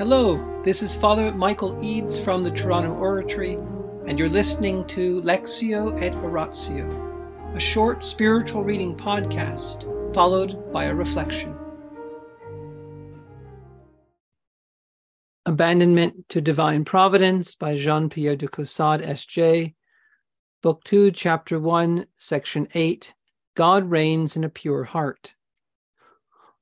Hello, this is Father Michael Eads from the Toronto Oratory, and you're listening to Lectio et Oratio, a short spiritual reading podcast followed by a reflection. Abandonment to Divine Providence by Jean Pierre de Caussade, S.J., Book 2, Chapter 1, Section 8 God reigns in a pure heart.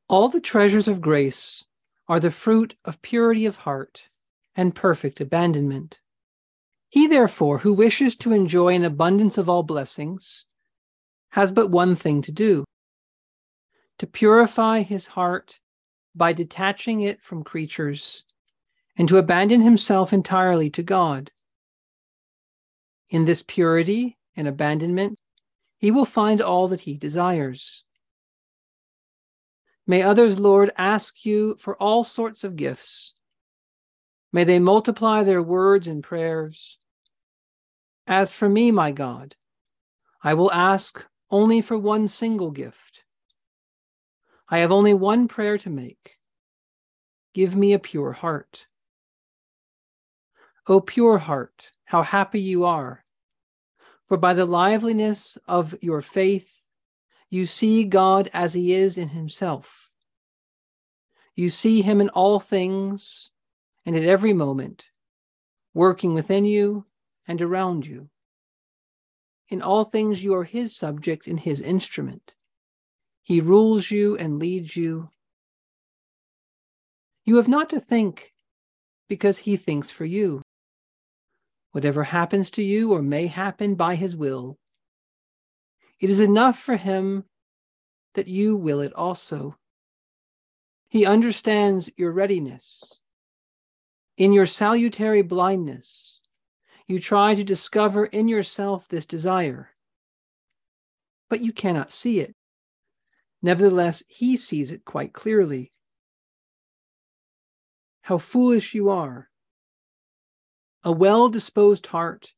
All the treasures of grace are the fruit of purity of heart and perfect abandonment. He, therefore, who wishes to enjoy an abundance of all blessings, has but one thing to do to purify his heart by detaching it from creatures and to abandon himself entirely to God. In this purity and abandonment, he will find all that he desires. May others, Lord, ask you for all sorts of gifts. May they multiply their words and prayers. As for me, my God, I will ask only for one single gift. I have only one prayer to make. Give me a pure heart. O pure heart, how happy you are! For by the liveliness of your faith, you see God as he is in himself. You see him in all things and at every moment, working within you and around you. In all things, you are his subject and his instrument. He rules you and leads you. You have not to think because he thinks for you. Whatever happens to you or may happen by his will, it is enough for him that you will it also. He understands your readiness. In your salutary blindness, you try to discover in yourself this desire, but you cannot see it. Nevertheless, he sees it quite clearly. How foolish you are. A well disposed heart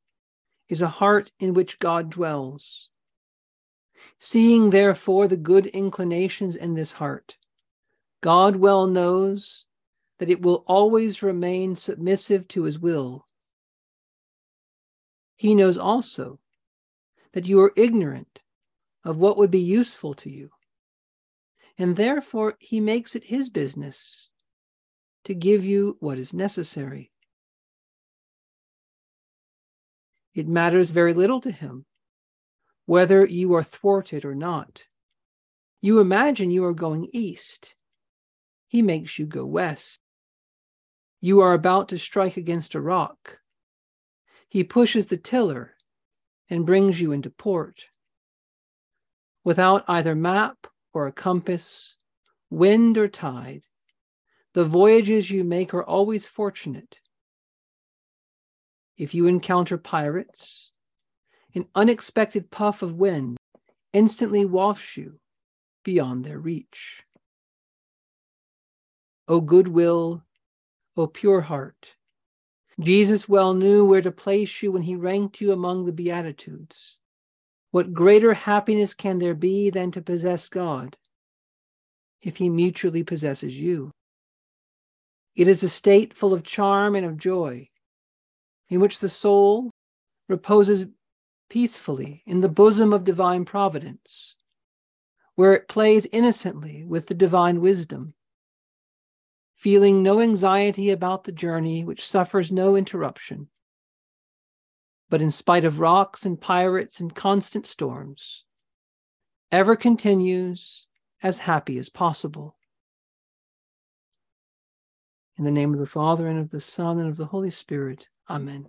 is a heart in which God dwells. Seeing therefore the good inclinations in this heart, God well knows that it will always remain submissive to his will. He knows also that you are ignorant of what would be useful to you, and therefore he makes it his business to give you what is necessary. It matters very little to him whether you are thwarted or not. You imagine you are going east. He makes you go west. You are about to strike against a rock. He pushes the tiller and brings you into port. Without either map or a compass, wind or tide, the voyages you make are always fortunate. If you encounter pirates, an unexpected puff of wind instantly wafts you beyond their reach. O goodwill, O pure heart, Jesus well knew where to place you when he ranked you among the Beatitudes. What greater happiness can there be than to possess God if he mutually possesses you? It is a state full of charm and of joy, in which the soul reposes peacefully in the bosom of divine providence, where it plays innocently with the divine wisdom, feeling no anxiety about the journey which suffers no interruption. But in spite of rocks and pirates and constant storms, ever continues as happy as possible. In the name of the Father, and of the Son, and of the Holy Spirit. Amen.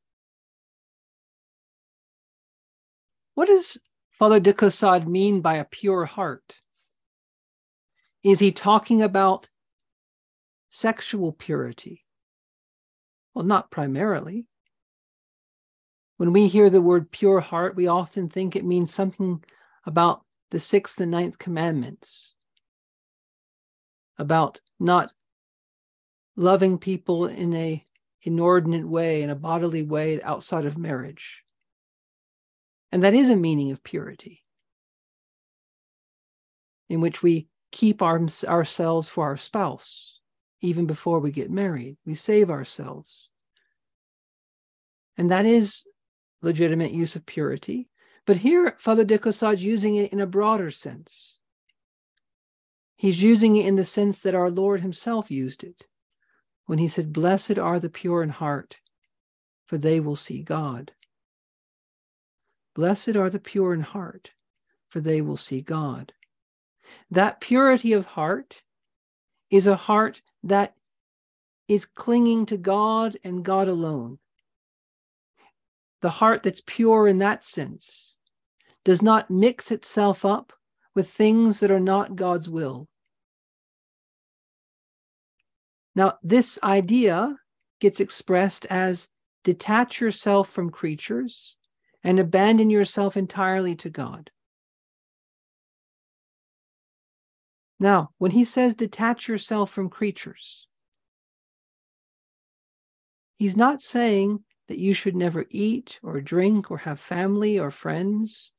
What does Father de Caussade mean by a pure heart? Is he talking about sexual purity? Well, not primarily. When we hear the word pure heart, we often think it means something about the sixth and ninth commandments, about not loving people in a inordinate way, in a bodily way outside of marriage. And that is a meaning of purity, in which we keep our, ourselves for our spouse, even before we get married. We save ourselves. And that is legitimate use of purity. But here, Father de Caussade's using it in a broader sense. He's using it in the sense that our Lord himself used it when he said, Blessed are the pure in heart, for they will see God. Blessed are the pure in heart, for they will see God. That purity of heart is a heart that is clinging to God and God alone. The heart that's pure in that sense does not mix itself up with things that are not God's will. Now, this idea gets expressed as detach yourself from creatures and abandon yourself entirely to God. Now, when he says detach yourself from creatures, he's not saying that you should never eat or drink or have family or friends.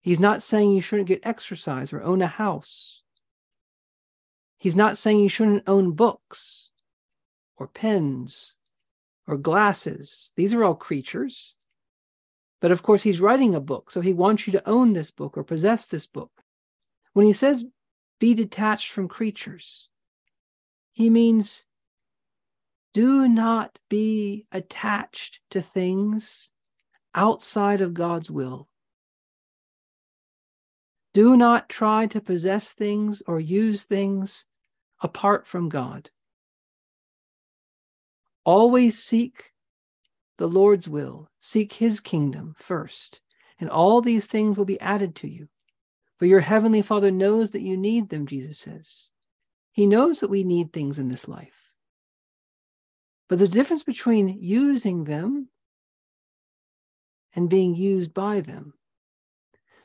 He's not saying you shouldn't get exercise or own a house. He's not saying you shouldn't own books or pens or glasses. These are all creatures. But of course, he's writing a book, so he wants you to own this book or possess this book. When he says be detached from creatures. He means do not be attached to things outside of God's will. Do not try to possess things or use things apart from God. Always seek the Lord's will, seek his kingdom first, and all these things will be added to you. For your heavenly Father knows that you need them, Jesus says. He knows that we need things in this life. But the difference between using them and being used by them.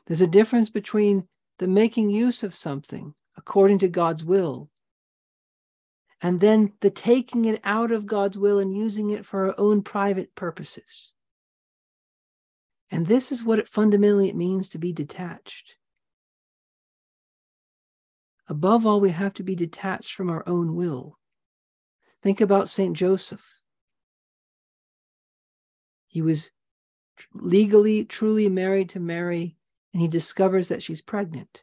There's a difference between the making use of something according to God's will and then the taking it out of God's will and using it for our own private purposes. And this is what it fundamentally it means to be detached. Above all, we have to be detached from our own will. Think about St. Joseph. He was legally, truly married to Mary, and he discovers that she's pregnant.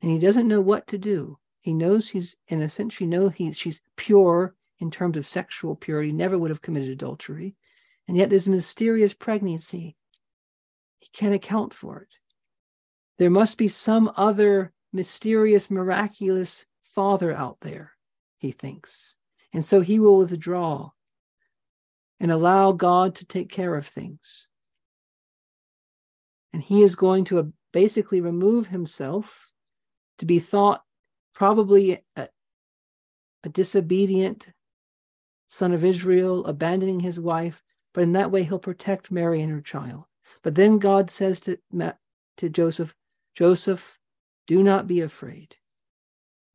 And he doesn't know what to do. He knows she's, innocent. a sense, you know he's, she's pure in terms of sexual purity, never would have committed adultery. And yet there's a mysterious pregnancy. He can't account for it. There must be some other mysterious, miraculous Father out there, he thinks. And so he will withdraw and allow God to take care of things. And he is going to basically remove himself to be thought probably a, a disobedient son of Israel, abandoning his wife, but in that way he'll protect Mary and her child. But then God says to, to Joseph, Joseph, do not be afraid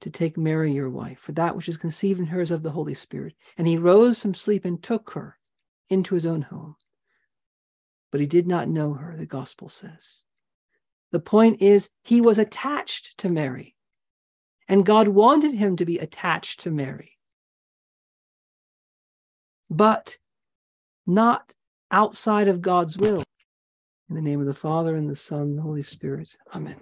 to take Mary your wife, for that which is conceived in her is of the Holy Spirit. And he rose from sleep and took her into his own home. But he did not know her, the gospel says. The point is, he was attached to Mary, and God wanted him to be attached to Mary, but not outside of God's will. In the name of the Father, and the Son, and the Holy Spirit. Amen.